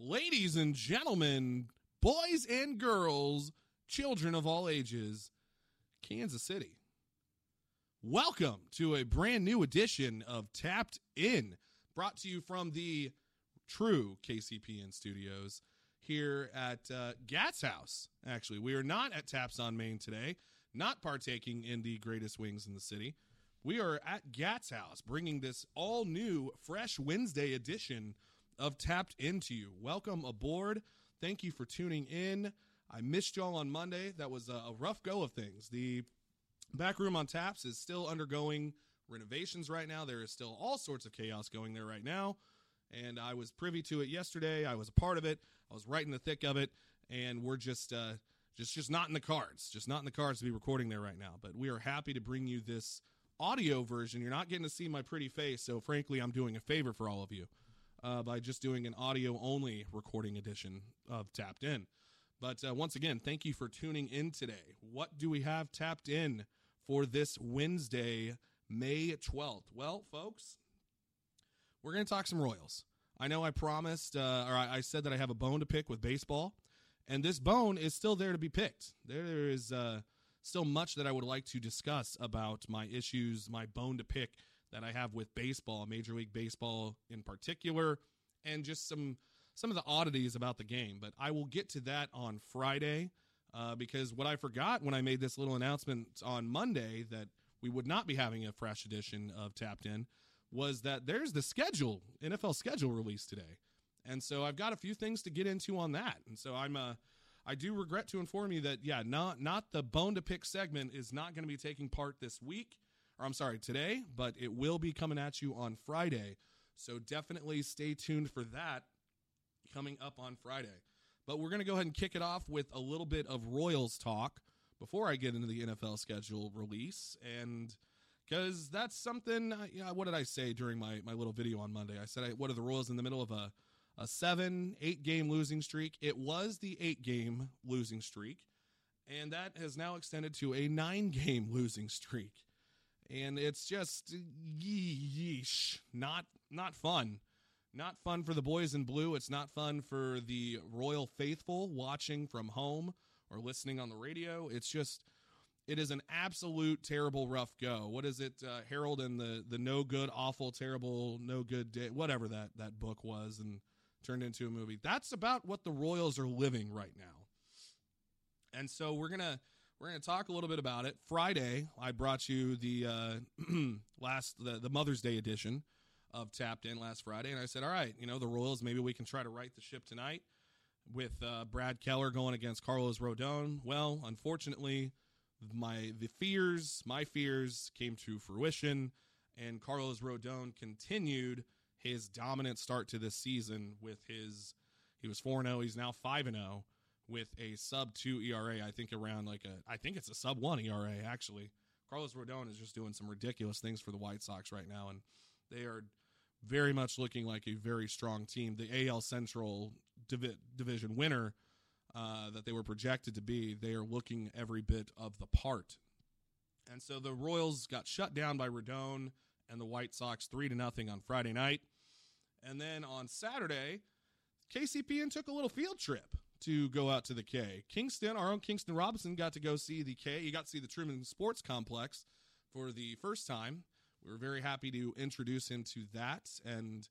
ladies and gentlemen, boys and girls, children of all ages, Kansas City. Welcome to a brand new edition of Tapped In, brought to you from the true KCPN studios here at uh, Gat's house. Actually, we are not at Taps on Main today, not partaking in the greatest wings in the city. We are at Gat's house, bringing this all new, fresh Wednesday edition of Tapped Into You. Welcome aboard. Thank you for tuning in. I missed y'all on Monday. That was a, rough go of things. The back room on Taps is still undergoing renovations right now. There is still all sorts of chaos going there right now. And I was privy to it yesterday. I was a part of it. I was right in the thick of it. And we're just uh, just just not in the cards. Just not in the cards to be recording there right now. But we are happy to bring you this audio version. You're not getting to see my pretty face. So frankly, I'm doing a favor for all of you uh, by just doing an audio only recording edition of Tapped In. But uh, once again, thank you for tuning in today. What do we have tapped in for this Wednesday, May 12th? Well, folks, we're going to talk some Royals. I know I promised, uh, or I, I, said that I have a bone to pick with baseball, and this bone is still there to be picked. There is uh, still much that I would like to discuss about my issues, my bone to pick that I have with baseball, Major League Baseball in particular, and just some some of the oddities about the game. But I will get to that on Friday uh, because what I forgot when I made this little announcement on Monday that we would not be having a fresh edition of Tapped In was that there's the schedule NFL schedule released today, and so I've got a few things to get into on that, and so I'm uh I do regret to inform you that yeah, not not the bone to pick segment is not going to be taking part this week or I'm sorry, today, but it will be coming at you on Friday. So definitely stay tuned for that coming up on Friday. But we're going to go ahead and kick it off with a little bit of Royals talk before I get into the NFL schedule release. And because that's something, uh, yeah, what did I say during my, my little video on Monday? I said, I, what are the Royals in the middle of a, a seven, eight game losing streak? It was the eight game losing streak. And that has now extended to a nine game losing streak and it's just yeesh, not not fun. Not fun for the boys in blue. It's not fun for the royal faithful watching from home or listening on the radio. It's just it is an absolute terrible rough go. What is it, uh, Harold and the the no good, awful, terrible, no good day, whatever that that book was, and turned into a movie. That's about what the Royals are living right now. And so we're gonna we're going to talk a little bit about it. Friday, I brought you the uh, last the, the Mother's Day edition of Tapped In last Friday, and I said, all right, you know, the Royals, maybe we can try to right the ship tonight with uh, Brad Keller going against Carlos Rodon. Well, unfortunately, my the fears, my fears came to fruition, and Carlos Rodon continued his dominant start to this season with his he was 4 0, he's now 5 0 with a sub two ERA. I think around like a, I think it's a sub one ERA actually. Carlos Rodon is just doing some ridiculous things for the White Sox right now, and they are very much looking like a very strong team. The AL Central divi- division winner uh, that they were projected to be, they are looking every bit of the part. And so the Royals got shut down by Rodon and the White Sox three to nothing on Friday night, and then on Saturday, KCPN took a little field trip to go out to the K. Kingston, our own Kingston Robinson, got to go see the K. He got to see the Truman Sports Complex for the first time. We were very happy to introduce him to that, and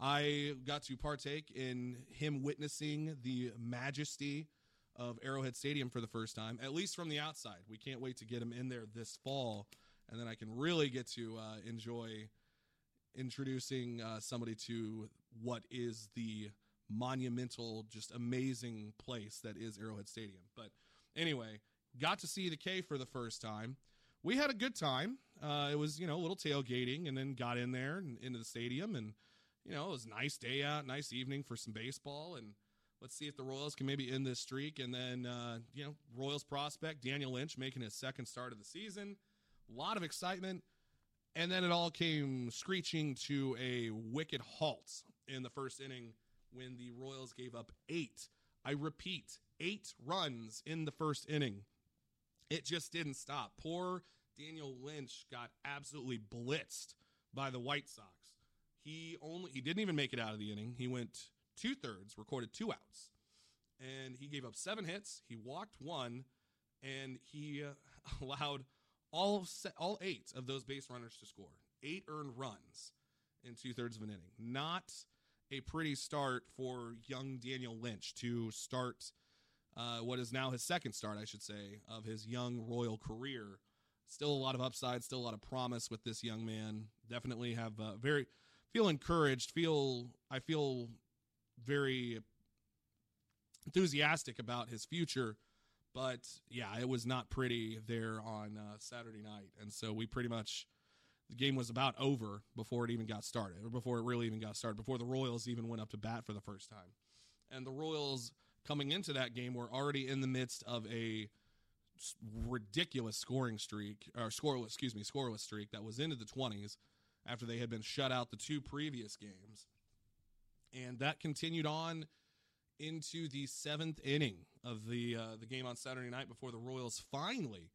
I got to partake in him witnessing the majesty of Arrowhead Stadium for the first time, at least from the outside. We can't wait to get him in there this fall, and then I can really get to uh, enjoy introducing uh, somebody to what is the monumental, just amazing place that is Arrowhead Stadium. But anyway, got to see the K for the first time. We had a good time. Uh, it was, you know, a little tailgating and then got in there and into the stadium. And, you know, it was a nice day out, nice evening for some baseball. And let's see if the Royals can maybe end this streak. And then, uh, you know, Royals prospect Daniel Lynch making his second start of the season. A lot of excitement. And then it all came screeching to a wicked halt in the first inning when the Royals gave up eight. I repeat, eight runs in the first inning. It just didn't stop. Poor Daniel Lynch got absolutely blitzed by the White Sox. He only he didn't even make it out of the inning. He went two thirds, recorded two outs, and he gave up seven hits. He walked one, and he uh, allowed all se- all eight of those base runners to score. Eight earned runs in two thirds of an inning. Not a pretty start for young Daniel Lynch to start uh, what is now his second start, I should say, of his young Royal career. Still a lot of upside, still a lot of promise with this young man. Definitely have uh, very feel encouraged. Feel I feel very enthusiastic about his future. But yeah, it was not pretty there on uh, Saturday night, and so we pretty much the game was about over before it even got started, or before it really even got started, before the Royals even went up to bat for the first time. And the Royals coming into that game were already in the midst of a ridiculous scoring streak, or scoreless, excuse me, scoreless streak that was into the 20s after they had been shut out the two previous games. And that continued on into the seventh inning of the uh, the game on Saturday night before the Royals finally,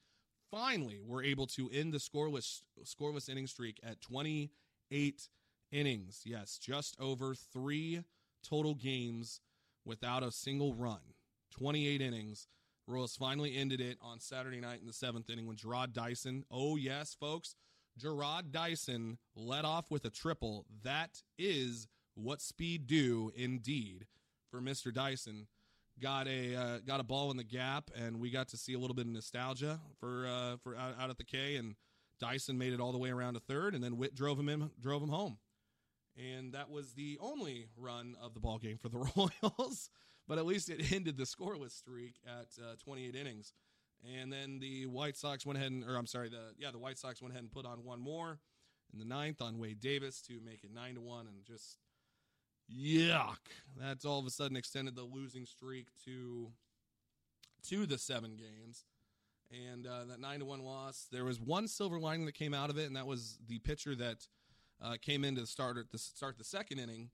finally we were able to end the scoreless scoreless inning streak at 28 innings. Yes, just over three total games without a single run. 28 innings. Royals finally ended it on Saturday night in the seventh inning when Jarrod Dyson, oh yes, folks, Jarrod Dyson led off with a triple. That is what speed do indeed for Mr. Dyson. Got a uh, got a ball in the gap, and we got to see a little bit of nostalgia for uh, for out, out at the K. And Dyson made it all the way around to third, and then Witt drove him in, drove him home and that was the only run of the ball game for the Royals. but at least it ended the scoreless streak at uh, 28 innings. And then the White Sox went ahead and, or I'm sorry, the yeah, the White Sox went ahead and put on one more in the ninth on Wade Davis to make it nine to one, and just yuck. That's all of a sudden extended the losing streak to to the seven games. And uh, that nine to one loss, there was one silver lining that came out of it, and that was the pitcher that uh, came in to start at the start the second inning.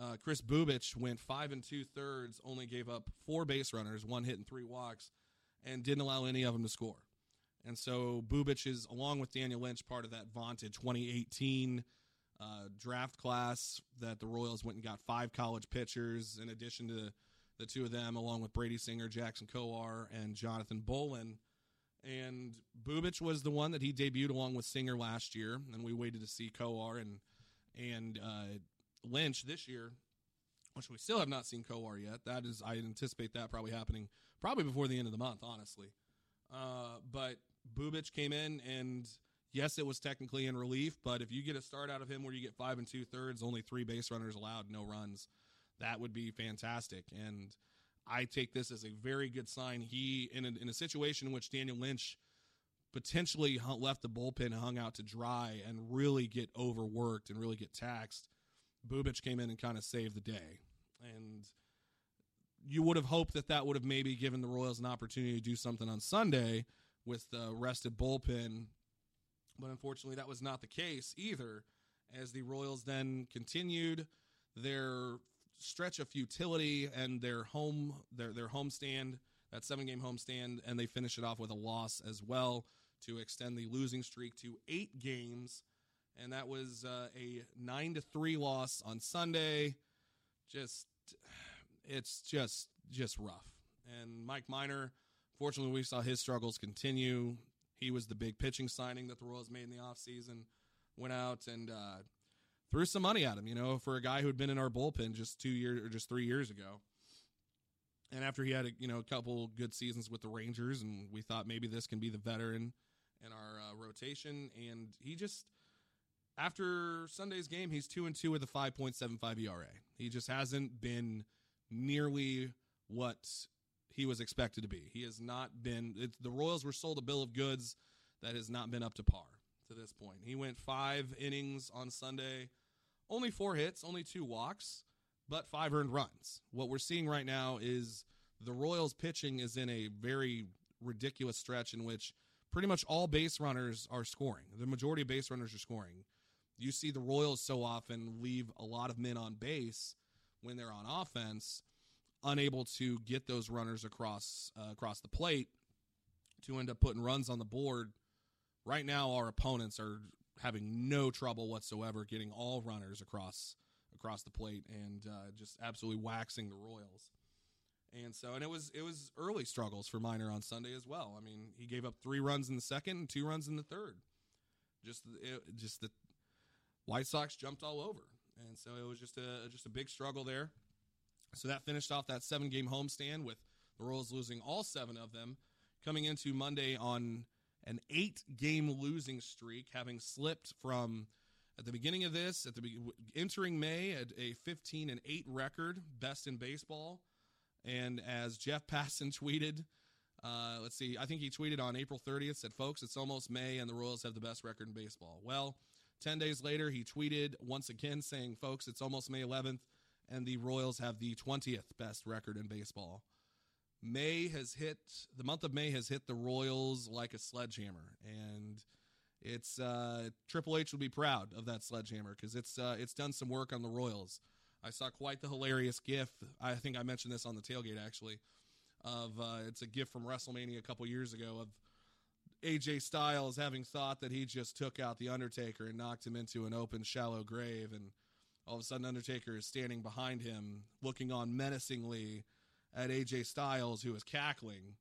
Uh, Kris Bubic went five and two thirds, only gave up four base runners, one hit and three walks, and didn't allow any of them to score. And so Bubic is, along with Daniel Lynch, part of that vaunted 2018 uh, draft class that the Royals went and got five college pitchers in addition to the two of them, along with Brady Singer, Jackson Kowar, and Jonathan Bowlan. And Bubic was the one that he debuted along with Singer last year, and we waited to see Kowar and and uh, Lynch this year, which we still have not seen Kowar yet. That is, I anticipate that probably happening probably before the end of the month, honestly. Uh, but Bubic came in, and yes, it was technically in relief, but if you get a start out of him where you get five and two thirds, only three base runners allowed, no runs, that would be fantastic. And I take this as a very good sign. He in a, in a situation in which Daniel Lynch potentially left the bullpen hung out to dry and really get overworked and really get taxed. Bubic came in and kind of saved the day, and you would have hoped that that would have maybe given the Royals an opportunity to do something on Sunday with the rested bullpen, but unfortunately that was not the case either. As the Royals then continued their stretch of futility and their home their their homestand that seven game homestand and they finish it off with a loss as well to extend the losing streak to eight games and that was uh, a nine to three loss on Sunday. Just it's just just rough. And Mike Minor, fortunately, we saw his struggles continue. He was the big pitching signing that the Royals made in the offseason. Went out and uh, threw some money at him, you know, for a guy who had been in our bullpen just two years or just three years ago. And after he had a you know a couple good seasons with the Rangers, and we thought maybe this can be the veteran in our uh, rotation, and he just after Sunday's game, he's two and two with a five point seven five ERA. He just hasn't been nearly what he was expected to be. He has not been. The Royals were sold a bill of goods that has not been up to par to this point. He went five innings on Sunday, only four hits, only two walks, but five earned runs. What we're seeing right now is the Royals pitching is in a very ridiculous stretch in which pretty much all base runners are scoring. The majority of base runners are scoring. You see the Royals so often leave a lot of men on base when they're on offense, unable to get those runners across uh, across the plate to end up putting runs on the board right now our opponents are having no trouble whatsoever getting all runners across across the plate and uh, just absolutely waxing the Royals. And so, and it was it was early struggles for Minor on Sunday as well. I mean, he gave up three runs in the second and two runs in the third. Just it, just the White Sox jumped all over, and so it was just a just a big struggle there. So that finished off that seven game homestand with the Royals losing all seven of them, coming into Monday on an eight game losing streak, having slipped from at the beginning of this, at the be- entering May at a 15 and 8 record, best in baseball. And as Jeff Passan tweeted, uh, let's see, I think he tweeted on April 30th, said, folks, it's almost May and the Royals have the best record in baseball. Well, 10 days later, he tweeted once again saying, folks, it's almost May 11th and the Royals have the 20th best record in baseball. May has hit the month of May has hit the Royals like a sledgehammer, and it's uh, Triple H would be proud of that sledgehammer because it's uh, it's done some work on the Royals. I saw quite the hilarious GIF. I think I mentioned this on the tailgate actually. Of uh, it's a GIF from WrestleMania a couple years ago of AJ Styles having thought that he just took out the Undertaker and knocked him into an open, shallow grave, and all of a sudden Undertaker is standing behind him, looking on menacingly at AJ Styles, who is cackling.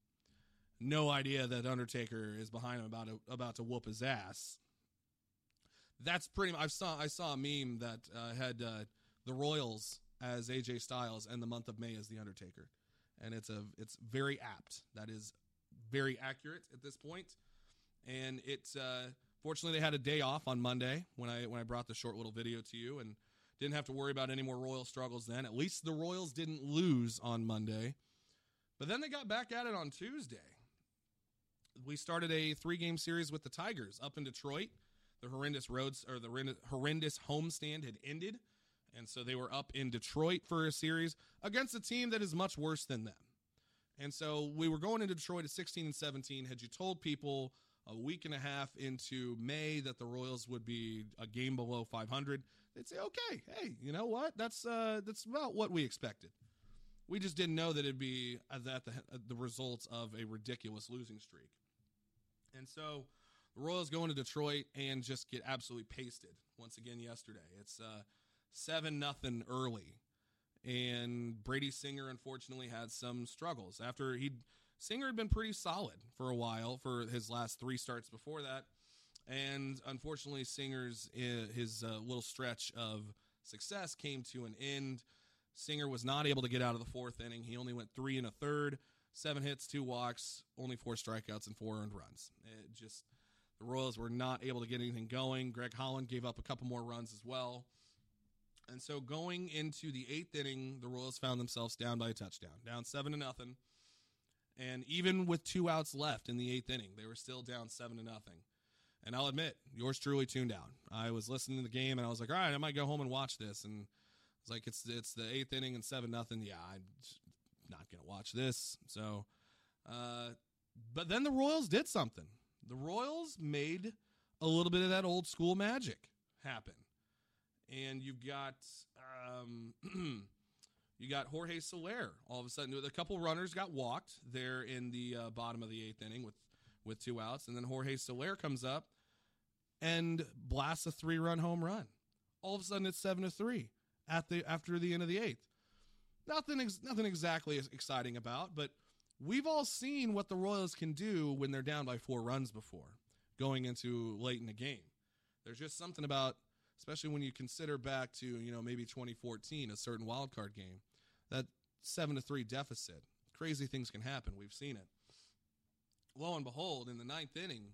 No idea that Undertaker is behind him about to, about to whoop his ass. That's pretty. I saw I saw a meme that uh, had uh, the Royals as AJ Styles and the month of May as the Undertaker, and it's a it's very apt. That is very accurate at this point, and it uh, fortunately they had a day off on Monday when I when I brought the short little video to you and didn't have to worry about any more Royal struggles then. At least the Royals didn't lose on Monday. But then they got back at it on Tuesday. We started a three game series with the Tigers up in Detroit. The horrendous roads or the horrendous homestand had ended. And so they were up in Detroit for a series against a team that is much worse than them. And so we were going into Detroit at 16 and 17. Had you told people a week and a half into May that the Royals would be a game below 500, they'd say, "Okay, hey, you know what? That's uh, that's about what we expected." We just didn't know that it'd be that the the results of a ridiculous losing streak. And so the Royals go into Detroit and just get absolutely pasted once again yesterday. It's uh, seven nothing early, and Brady Singer unfortunately had some struggles after he Singer had been pretty solid for a while for his last three starts before that and unfortunately, Singer's uh, his uh, little stretch of success came to an end. Singer was not able to get out of the fourth inning. He only went three and a third, seven hits, two walks, only four strikeouts, and four earned runs. It just the Royals were not able to get anything going. Greg Holland gave up a couple more runs as well. And so going into the eighth inning, the Royals found themselves down by a touchdown, down seven to nothing. And even with two outs left in the eighth inning, they were still down seven to nothing. And I'll admit, yours truly tuned out. I was listening to the game and I was like, all right, I might go home and watch this. And it's like it's it's the eighth inning and seven nothing. Yeah, I'm not gonna watch this. So, uh, but then the Royals did something. The Royals made a little bit of that old school magic happen, and you've got um, you got Jorge Soler. All of a sudden, a couple runners got walked there in the uh, bottom of the eighth inning with with two outs, and then Jorge Soler comes up and blasts a three run home run. All of a sudden, it's seven to three at the after the end of the eighth. Nothing, ex- nothing exactly exciting about, but we've all seen what the Royals can do when they're down by four runs before going into late in the game. There's just something about, especially when you consider back to you know maybe 2014, a certain wild card game, that seven to three deficit. Crazy things can happen. We've seen it. Lo and behold, in the ninth inning,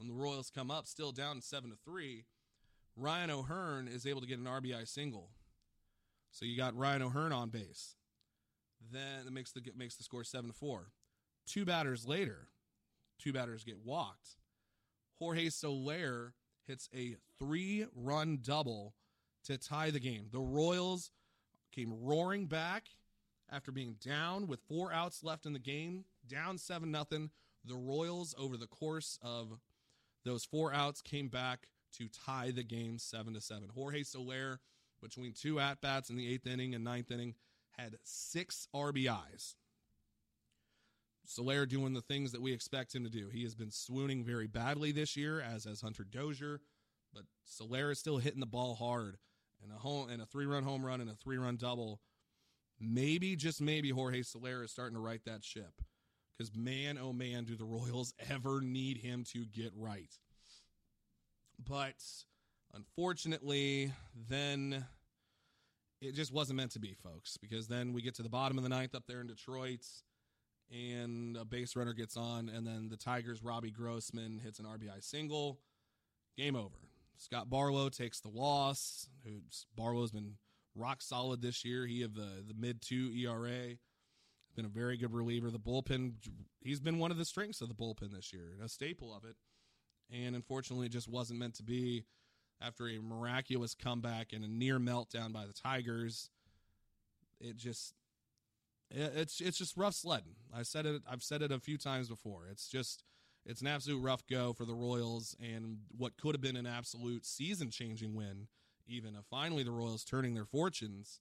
when the Royals come up still down seven to three, Ryan O'Hearn is able to get an RBI single. So you got Ryan O'Hearn on base. Then it makes the makes the score seven to four. Two batters later, two batters get walked. Jorge Soler hits a three-run double to tie the game. The Royals came roaring back after being down with four outs left in the game, down seven nothing. The Royals, over the course of those four outs came back to tie the game seven to seven. Jorge Soler, between two at bats in the eighth inning and ninth inning, had six RBIs. Soler doing the things that we expect him to do. He has been swooning very badly this year, as has Hunter Dozier, but Soler is still hitting the ball hard and a home and a three run home run and a three run double, maybe just maybe Jorge Soler is starting to right that ship. Because man, oh man, do the Royals ever need him to get right. But unfortunately, then it just wasn't meant to be, folks. Because then we get to the bottom of the ninth up there in Detroit, and a base runner gets on, and then the Tigers' Robbie Grossman hits an RBI single. Game over. Scott Barlow takes the loss. Who's Barlow's been rock solid this year. He of the the mid two ERA. Been a very good reliever. The bullpen, he's been one of the strengths of the bullpen this year, a staple of it. And unfortunately, it just wasn't meant to be after a miraculous comeback and a near meltdown by the Tigers. It just it's it's just rough sledding. I said it I've said it a few times before. It's just it's an absolute rough go for the Royals and what could have been an absolute season changing win, even of finally the Royals turning their fortunes.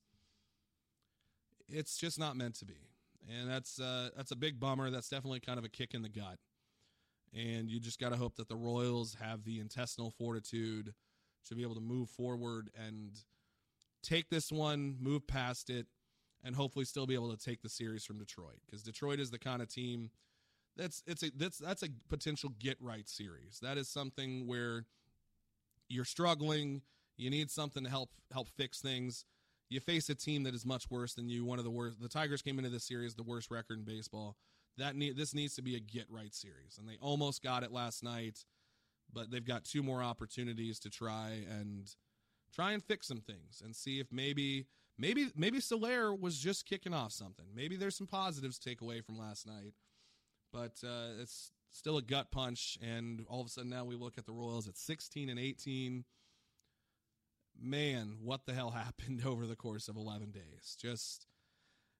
It's just not meant to be. And that's uh, that's a big bummer. That's definitely kind of a kick in the gut. And you just got to hope that the Royals have the intestinal fortitude to be able to move forward and take this one, move past it, and hopefully still be able to take the series from Detroit because Detroit is the kind of team that's it's a that's that's a potential get right series. That is something where you're struggling, you need something to help help fix things. You face a team that is much worse than you. One of the worst. The Tigers came into this series the worst record in baseball. That need this needs to be a get right series, and they almost got it last night, but they've got two more opportunities to try and try and fix some things and see if maybe maybe maybe Soler was just kicking off something. Maybe there's some positives to take away from last night but uh, it's still a gut punch. And all of a sudden now we look at the Royals at 16 and 18. Man, what the hell happened over the course of 11 days? Just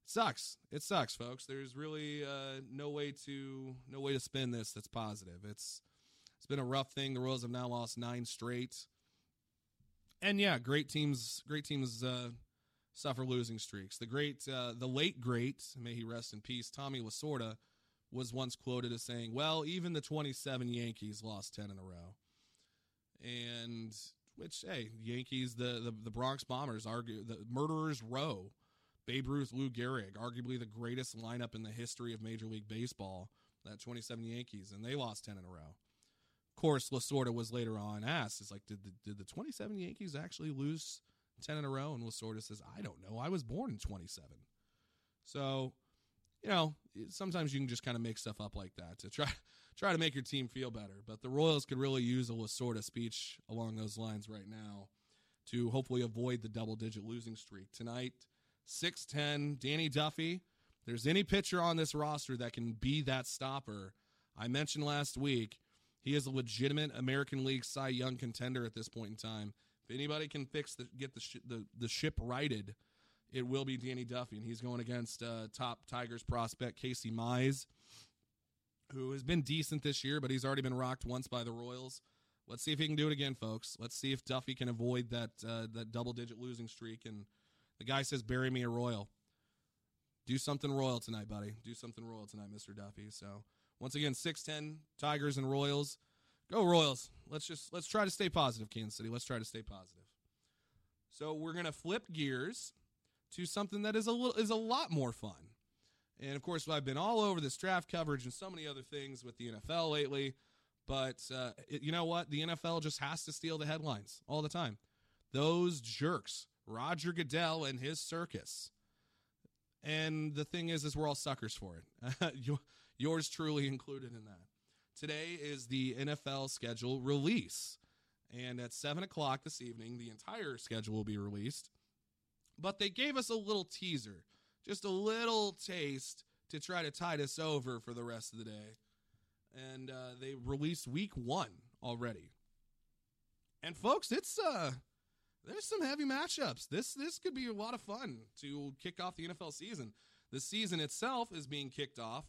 sucks. It sucks, folks. There's really uh, no way to no way to spin this that's positive. It's it's been a rough thing. The Royals have now lost nine straight. And yeah, great teams, great teams uh, suffer losing streaks. The great, uh, the late great, may he rest in peace, Tommy Lasorda was once quoted as saying, "Well, even the 27 Yankees lost 10 in a row." And which, hey, Yankees, the the, the Bronx Bombers, argue the murderers row. Babe Ruth, Lou Gehrig, arguably the greatest lineup in the history of Major League Baseball. That 27 Yankees, and they lost 10 in a row. Of course, Lasorda was later on asked, "Is like, did the, did the 27 Yankees actually lose 10 in a row?" And Lasorda says, "I don't know. I was born in 27." So you know, sometimes you can just kind of make stuff up like that to try try to make your team feel better. But the Royals could really use a of speech along those lines right now to hopefully avoid the double digit losing streak. Tonight, 6'10, Danny Duffy. There's any pitcher on this roster that can be that stopper. I mentioned last week, he is a legitimate American League Cy Young contender at this point in time. If anybody can fix the get the sh- the, the ship righted it will be Danny Duffy, and he's going against uh, top Tigers prospect Casey Mize, who has been decent this year, but he's already been rocked once by the Royals. Let's see if he can do it again, folks. Let's see if Duffy can avoid that uh, that double digit losing streak. And the guy says, "Bury me a Royal." Do something royal tonight, buddy. Do something royal tonight, Mister Duffy. So once again, six ten Tigers and Royals. Go Royals. Let's just let's try to stay positive, Kansas City. Let's try to stay positive. So we're gonna flip gears to something that is a little is a lot more fun. And of course, I've been all over this draft coverage and so many other things with the NFL lately. But uh, it, you know what? The NFL just has to steal the headlines all the time. Those jerks, Roger Goodell and his circus. And the thing is, is we're all suckers for it. Yours truly included in that. Today is the NFL schedule release. And at 7 o'clock this evening, the entire schedule will be released but they gave us a little teaser, just a little taste to try to tide us over for the rest of the day. And uh, they released week one already. And folks, it's uh there's some heavy matchups. This this could be a lot of fun to kick off the NFL season. The season itself is being kicked off,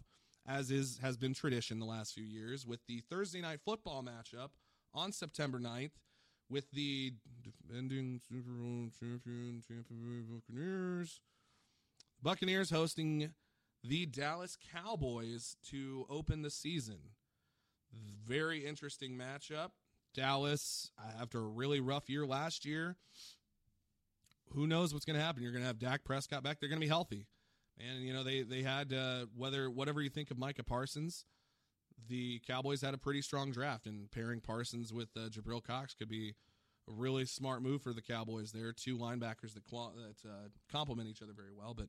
as is has been tradition the last few years, with the Thursday night football matchup on September 9th with the defending Super Bowl champion Tampa Bay Buccaneers. Buccaneers hosting the Dallas Cowboys to open the season. Very interesting matchup. Dallas, after a really rough year last year, who knows what's going to happen? You're going to have Dak Prescott back. They're going to be healthy, and you know they they had uh, whether whatever you think of Micah Parsons, the Cowboys had a pretty strong draft, and pairing Parsons with uh, Jabril Cox could be a really smart move for the Cowboys. There are two linebackers that qual- that uh, complement each other very well, but.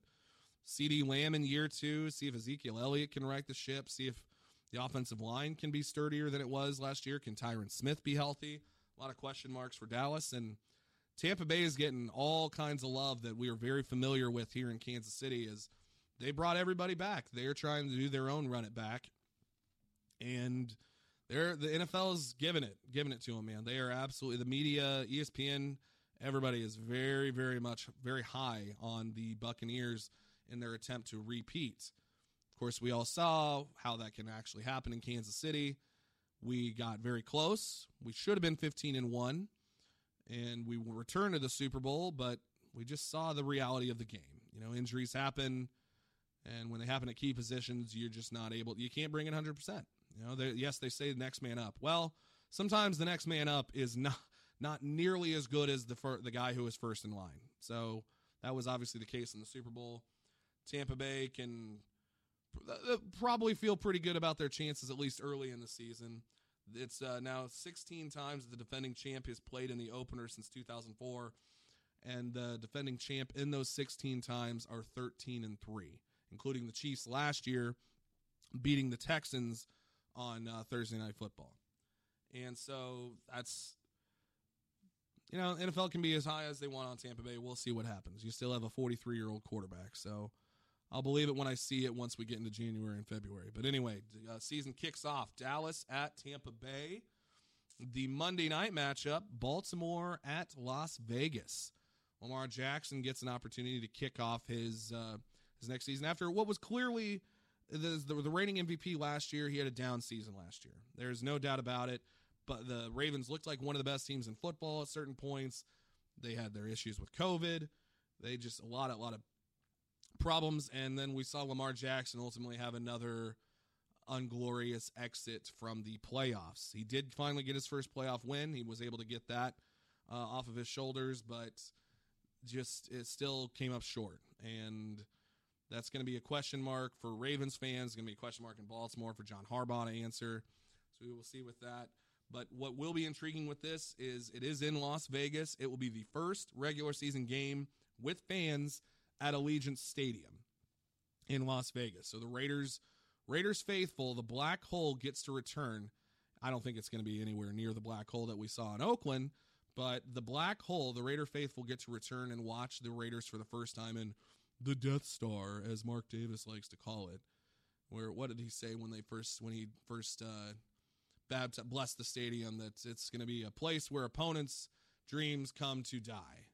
CeeDee Lamb in year two, see if Ezekiel Elliott can right the ship, see if the offensive line can be sturdier than it was last year. Can Tyron Smith be healthy? A lot of question marks for Dallas. And Tampa Bay is getting all kinds of love that we are very familiar with here in Kansas City as they brought everybody back. They're trying to do their own run it back. And they're the NFL is giving it, giving it to them, man. They are absolutely the media, ESPN, everybody is very, very much very high on the Buccaneers in their attempt to repeat. Of course, we all saw how that can actually happen in Kansas City. We got very close. We should have been 15 and 1 and we returned to the Super Bowl, but we just saw the reality of the game. You know, injuries happen and when they happen at key positions, you're just not able you can't bring it 100%. You know, yes, they say the next man up. Well, sometimes the next man up is not not nearly as good as the fir- the guy who is first in line. So, that was obviously the case in the Super Bowl. Tampa Bay can probably feel pretty good about their chances at least early in the season. It's uh, now 16 times the defending champ has played in the opener since 2004, and the defending champ in those 16 times are 13 and three, including the Chiefs last year beating the Texans on uh, Thursday Night Football. And so that's you know, NFL can be as high as they want on Tampa Bay. We'll see what happens. You still have a 43 year old quarterback, so I'll believe it when I see it once we get into January and February. But anyway, uh, season kicks off. Dallas at Tampa Bay. The Monday night matchup, Baltimore at Las Vegas. Lamar Jackson gets an opportunity to kick off his uh, his next season after what was clearly the, the, the reigning MVP last year. He had a down season last year. There's no doubt about it. But the Ravens looked like one of the best teams in football at certain points. They had their issues with COVID. They just a lot, a lot of problems. And then we saw Lamar Jackson ultimately have another unglorious exit from the playoffs. He did finally get his first playoff win. He was able to get that uh, off of his shoulders, but just it still came up short. And that's going to be a question mark for Ravens fans. Going to be a question mark in Baltimore for John Harbaugh to answer. So we will see with that. But what will be intriguing with this is it is in Las Vegas. It will be the first regular season game with fans at Allegiant Stadium in Las Vegas. So the Raiders Raiders faithful, the black hole gets to return. I don't think it's going to be anywhere near the black hole that we saw in Oakland, but the black hole, the Raider faithful get to return and watch the Raiders for the first time in the Death Star, as Mark Davis likes to call it. Where what did he say when they first when he first uh, baptized, blessed the stadium? That it's going to be a place where opponents' dreams come to die.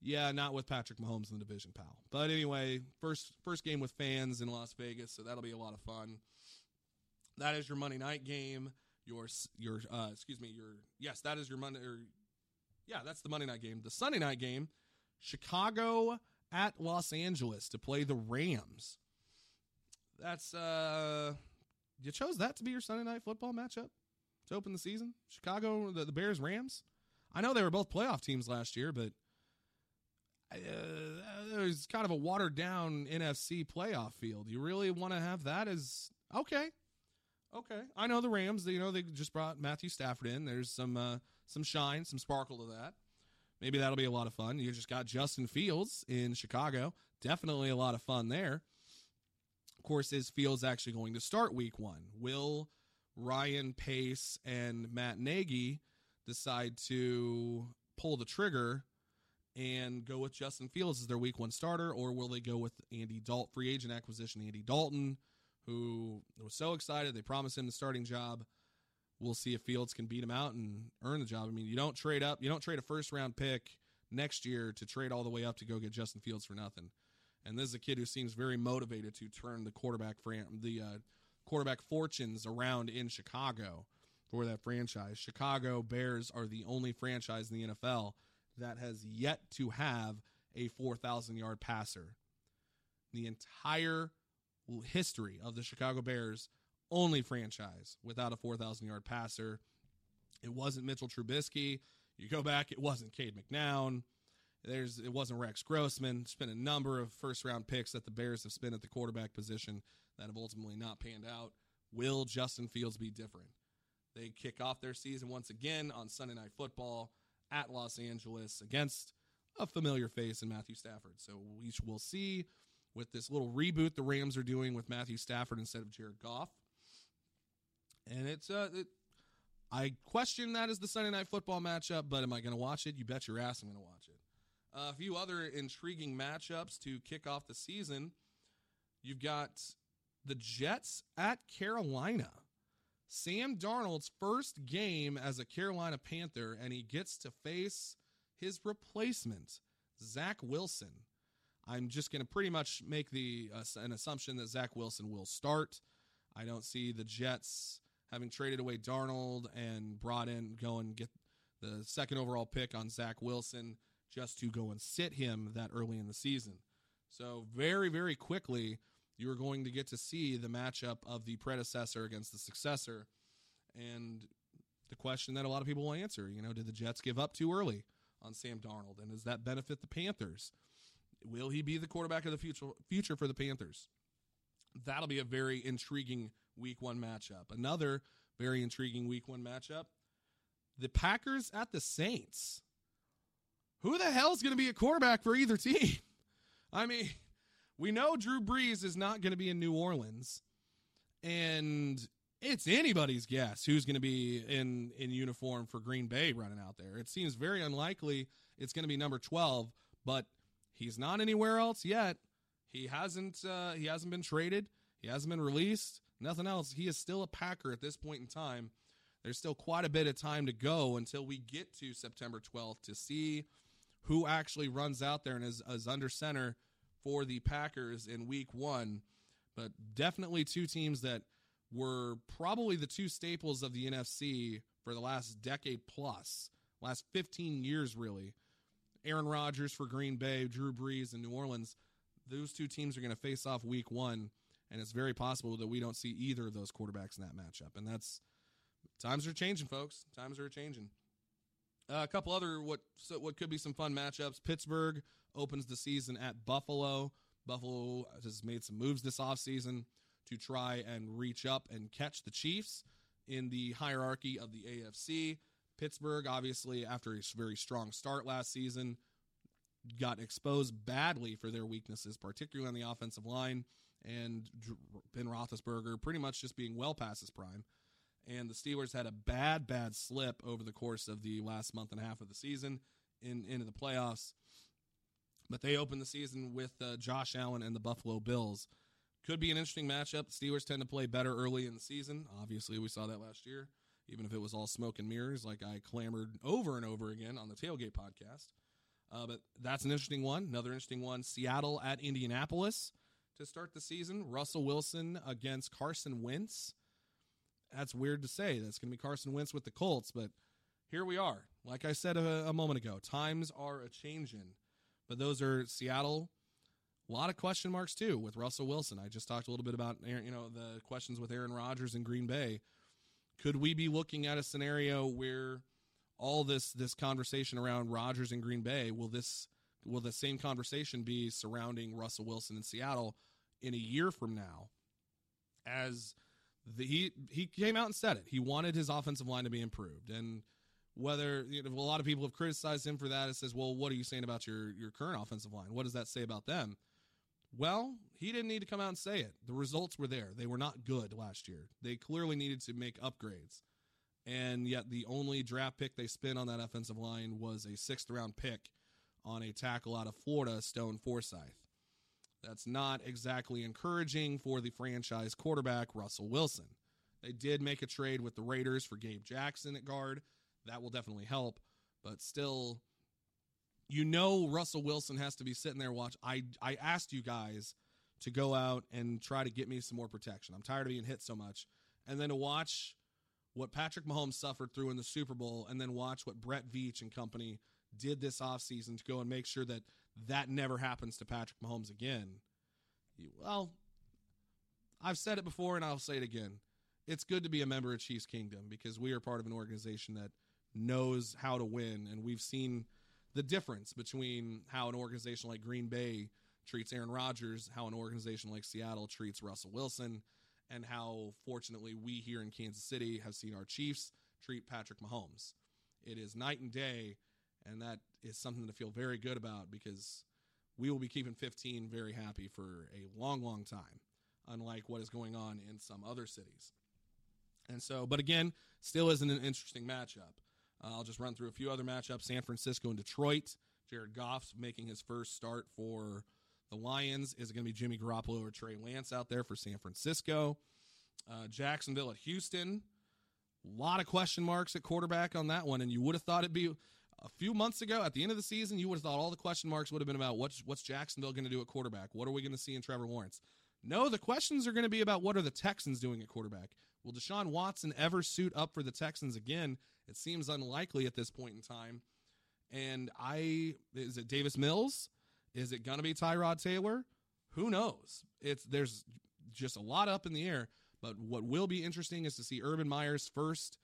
Yeah, not with Patrick Mahomes in the division, pal. But anyway, first first game with fans in Las Vegas, so that'll be a lot of fun. That is your Monday night game. Your your uh, excuse me, your yes, that is your Monday. Or, yeah, that's the Monday night game. The Sunday night game, Chicago at Los Angeles to play the Rams. That's uh, you chose that to be your Sunday night football matchup to open the season. Chicago, the, the Bears, Rams. I know they were both playoff teams last year, but uh, there's kind of a watered down NFC playoff field. You really want to have that as okay, okay. I know the Rams. You know they just brought Matthew Stafford in. There's some uh, some shine, some sparkle to that. Maybe that'll be a lot of fun. You just got Justin Fields in Chicago. Definitely a lot of fun there. Of course, is Fields actually going to start Week One? Will Ryan Pace and Matt Nagy decide to pull the trigger and go with Justin Fields as their week one starter, or will they go with Andy Dalton, free agent acquisition Andy Dalton, who was so excited they promised him the starting job. We'll see if Fields can beat him out and earn the job. I mean, you don't trade up, you don't trade a first round pick next year to trade all the way up to go get Justin Fields for nothing. And this is a kid who seems very motivated to turn the quarterback the uh, quarterback fortunes around in Chicago for that franchise. Chicago Bears are the only franchise in the NFL that has yet to have a 4,000 yard passer. The entire history of the Chicago Bears, only franchise without a 4,000 yard passer. It wasn't Mitchell Trubisky. You go back, it wasn't Cade McNown. There's it wasn't Rex Grossman. There's been a number of first round picks that the Bears have spent at the quarterback position that have ultimately not panned out. Will Justin Fields be different? They kick off their season once again on Sunday Night Football at Los Angeles against a familiar face in Matthew Stafford. So we will see with this little reboot the Rams are doing with Matthew Stafford instead of Jared Goff. And it's uh, it, I question that as the Sunday Night Football matchup, but am I going to watch it? You bet your ass I'm going to watch it. Uh, a few other intriguing matchups to kick off the season. You've got the Jets at Carolina. Sam Darnold's first game as a Carolina Panther, and he gets to face his replacement, Zach Wilson. I'm just going to pretty much make the uh, an assumption that Zach Wilson will start. I don't see the Jets having traded away Darnold and brought in go and get the second overall pick on Zach Wilson just to go and sit him that early in the season. So very very quickly you are going to get to see the matchup of the predecessor against the successor and the question that a lot of people will answer, you know, did the Jets give up too early on Sam Darnold and does that benefit the Panthers? Will he be the quarterback of the future future for the Panthers? That'll be a very intriguing week 1 matchup. Another very intriguing week 1 matchup. The Packers at the Saints. Who the hell is going to be a quarterback for either team? I mean, we know Drew Brees is not going to be in New Orleans, and it's anybody's guess who's going to be in in uniform for Green Bay running out there. It seems very unlikely it's going to be number 12, but he's not anywhere else yet. He hasn't uh, he hasn't been traded. He hasn't been released. Nothing else. He is still a Packer at this point in time. There's still quite a bit of time to go until we get to September 12th to see who actually runs out there and is, is under center for the Packers in week one, but definitely two teams that were probably the two staples of the NFC for the last decade plus, last 15 years, really. Aaron Rodgers for Green Bay, Drew Brees in New Orleans. Those two teams are going to face off week one, and it's very possible that we don't see either of those quarterbacks in that matchup. And that's times are changing, folks. Times are changing. Uh, a couple other what so what could be some fun matchups. Pittsburgh opens the season at Buffalo. Buffalo has made some moves this offseason to try and reach up and catch the Chiefs in the hierarchy of the AFC. Pittsburgh, obviously, after a very strong start last season, got exposed badly for their weaknesses, particularly on the offensive line, and Ben Roethlisberger pretty much just being well past his prime and the Steelers had a bad, bad slip over the course of the last month and a half of the season in into the playoffs. But they opened the season with uh, Josh Allen and the Buffalo Bills. Could be an interesting matchup. The Steelers tend to play better early in the season. Obviously, we saw that last year, even if it was all smoke and mirrors, like I clamored over and over again on the Tailgate podcast. Uh, but that's an interesting one. Another interesting one Seattle at Indianapolis to start the season. Russell Wilson against Carson Wentz that's weird to say. That's going to be Carson Wentz with the Colts, but here we are. Like I said a, a moment ago, times are a changing. But those are Seattle. A lot of question marks too with Russell Wilson. I just talked a little bit about you know the questions with Aaron Rodgers in Green Bay. Could we be looking at a scenario where all this this conversation around Rodgers in Green Bay will this will the same conversation be surrounding Russell Wilson in Seattle in a year from now as the, he he came out and said it. He wanted his offensive line to be improved, and whether you know, a lot of people have criticized him for that, it says, well, what are you saying about your your current offensive line? What does that say about them? Well, he didn't need to come out and say it. The results were there. They were not good last year. They clearly needed to make upgrades. And yet, the only draft pick they spent on that offensive line was a sixth round pick on a tackle out of Florida, Stone Forsythe. That's not exactly encouraging for the franchise quarterback, Russell Wilson. They did make a trade with the Raiders for Gabe Jackson at guard. That will definitely help, but still, you know, Russell Wilson has to be sitting there watch. I I asked you guys to go out and try to get me some more protection. I'm tired of being hit so much, and then to watch what Patrick Mahomes suffered through in the Super Bowl, and then watch what Brett Veach and company did this offseason to go and make sure that that never happens to Patrick Mahomes again. Well, I've said it before and I'll say it again. It's good to be a member of Chiefs Kingdom because we are part of an organization that knows how to win and we've seen the difference between how an organization like Green Bay treats Aaron Rodgers, how an organization like Seattle treats Russell Wilson, and how fortunately we here in Kansas City have seen our Chiefs treat Patrick Mahomes. It is night and day, and that is something to feel very good about because we will be keeping 15 very happy for a long, long time, unlike what is going on in some other cities. And so, but again, still isn't an interesting matchup. Uh, I'll just run through a few other matchups San Francisco and Detroit. Jared Goff's making his first start for the Lions. Is it going to be Jimmy Garoppolo or Trey Lance out there for San Francisco? Uh, Jacksonville at Houston. A lot of question marks at quarterback on that one, and you would have thought it'd be a few months ago at the end of the season. You would have thought all the question marks would have been about what's what's Jacksonville going to do at quarterback. What are we going to see in Trevor Lawrence? No, the questions are going to be about what are the Texans doing at quarterback. Will Deshaun Watson ever suit up for the Texans again? It seems unlikely at this point in time. And I is it Davis Mills? Is it gonna be Tyrod Taylor? Who knows? It's there's just a lot up in the air. But what will be interesting is to see Urban Meyer's first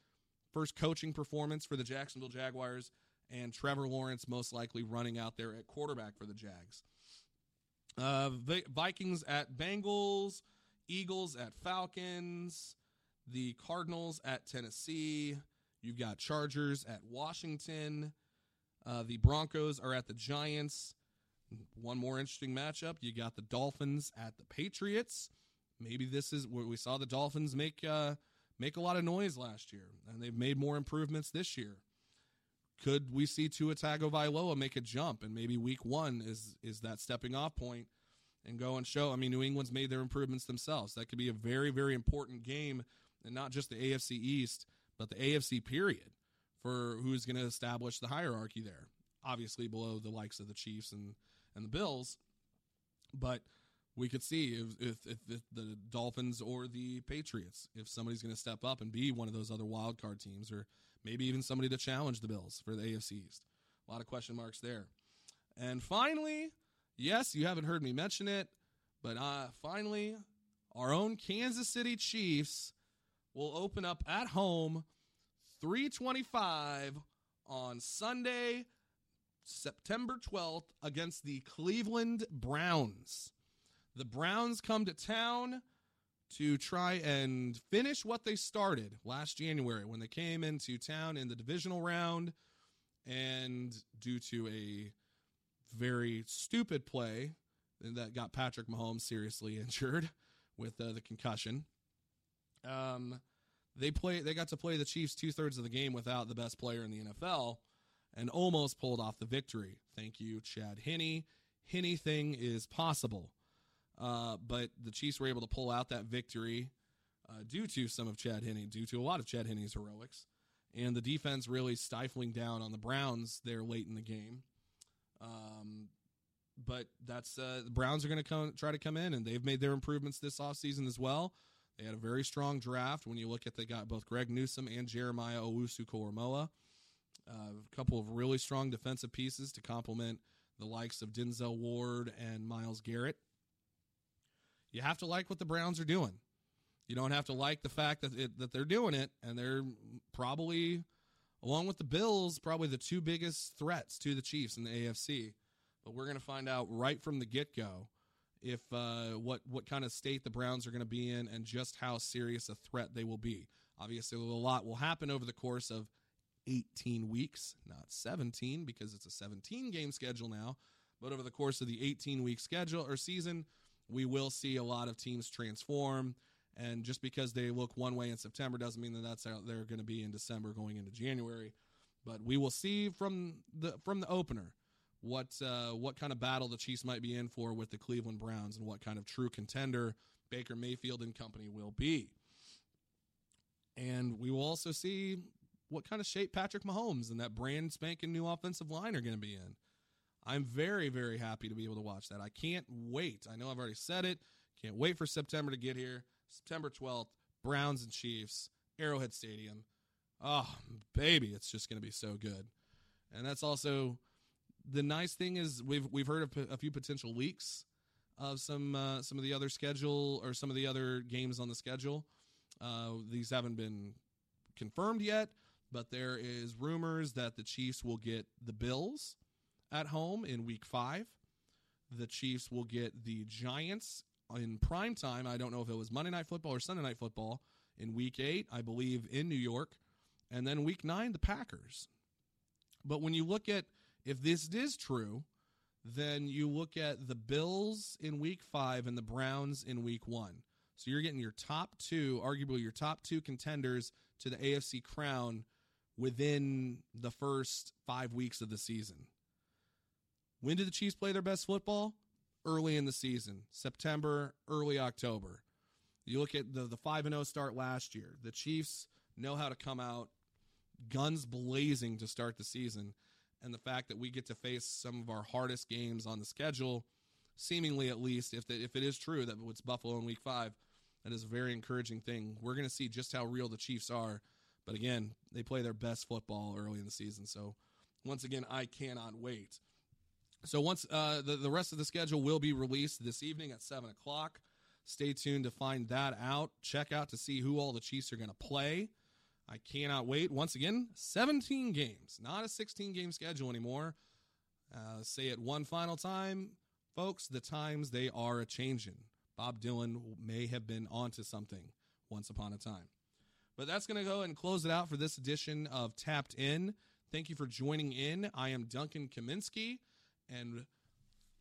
first coaching performance for the Jacksonville Jaguars and Trevor Lawrence most likely running out there at quarterback for the Jags. Uh, Vikings at Bengals, Eagles at Falcons, the Cardinals at Tennessee. You've got Chargers at Washington. Uh, the Broncos are at the Giants. One more interesting matchup. You got the Dolphins at the Patriots. Maybe this is where we saw the Dolphins make uh, make a lot of noise last year, and they've made more improvements this year. Could we see Tua Tagovailoa make a jump, and maybe Week One is is that stepping off point, and go and show? I mean, New England's made their improvements themselves. That could be a very very important game, and not just the AFC East, but the AFC period for who's going to establish the hierarchy there. Obviously, below the likes of the Chiefs and and the Bills, but we could see if, if, if the Dolphins or the Patriots, if somebody's going to step up and be one of those other wild card teams, or maybe even somebody to challenge the Bills for the AFC East. A lot of question marks there. And finally, yes, you haven't heard me mention it, but uh, finally, our own Kansas City Chiefs will open up at home 325 on Sunday, September 12th against the Cleveland Browns. The Browns come to town to try and finish what they started last January when they came into town in the divisional round. And due to a very stupid play that got Patrick Mahomes seriously injured with uh, the concussion, um, they play. They got to play the Chiefs two thirds of the game without the best player in the NFL, and almost pulled off the victory. Thank you, Chad Henne. Anything is possible. Uh, but the Chiefs were able to pull out that victory uh, due to some of Chad Henne, due to a lot of Chad Henne's heroics, and the defense really stifling down on the Browns there late in the game. Um, but that's uh, the Browns are going to try to come in, and they've made their improvements this offseason as well. They had a very strong draft. When you look at they got both Greg Newsome and Jeremiah Owusu-Koramoah. Uh, a couple of really strong defensive pieces to complement the likes of Denzel Ward and Myles Garrett you have to like what the Browns are doing. You don't have to like the fact that it, that they're doing it, and they're probably, along with the Bills, probably the two biggest threats to the Chiefs in the AFC. But we're going to find out right from the get go if uh, what what kind of state the Browns are going to be in and just how serious a threat they will be. Obviously, a lot will happen over the course of 18 weeks, not 17, because it's a 17 game schedule now. But over the course of the 18 week schedule or season, we will see a lot of teams transform. And just because they look one way in September doesn't mean that that's how they're going to be in December going into January. But we will see from the from the opener what uh, what kind of battle the Chiefs might be in for with the Cleveland Browns and what kind of true contender Baker Mayfield and company will be. And we will also see what kind of shape Patrick Mahomes and that brand spanking new offensive line are going to be in. I'm very, very happy to be able to watch that. I can't wait. I know I've already said it. Can't wait for September to get here. September 12th, Browns and Chiefs, Arrowhead Stadium. Oh, baby, it's just going to be so good. And that's also the nice thing is we've we've heard of a few potential leaks of some uh, some of the other schedule or some of the other games on the schedule. Uh, these haven't been confirmed yet, but there is rumors that the Chiefs will get the Bills at home in week five. The Chiefs will get the Giants in prime time. I don't know if it was Monday Night Football or Sunday Night Football in week eight, I believe, in New York. And then week nine, the Packers. But when you look at if this is true, then you look at the Bills in week five and the Browns in week one. So you're getting your top two, arguably your top two contenders to the AFC crown within the first five weeks of the season. When did the Chiefs play their best football? Early in the season, September, early October. You look at the the five and zero start last year. The Chiefs know how to come out guns blazing to start the season, and the fact that we get to face some of our hardest games on the schedule, seemingly at least, if the, if it is true that it's Buffalo in Week Five, that is a very encouraging thing. We're going to see just how real the Chiefs are. But again, they play their best football early in the season, so once again, I cannot wait. So once uh, the the rest of the schedule will be released this evening at seven o'clock. Stay tuned to find that out. Check out to see who all the Chiefs are going to play. I cannot wait. Once again, 17 games, not a 16 game schedule anymore. Uh, say it one final time, folks. The times they are a changing. Bob Dylan may have been onto something once upon a time. But that's going to go and close it out for this edition of Tapped In. Thank you for joining in. I am Duncan Kaminsky, and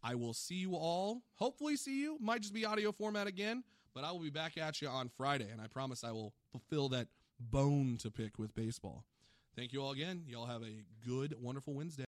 I will see you all. Hopefully, see you. Might just be audio format again, but I will be back at you on Friday, and I promise I will fulfill that bone to pick with baseball. Thank you all again. Y'all have a good, wonderful Wednesday.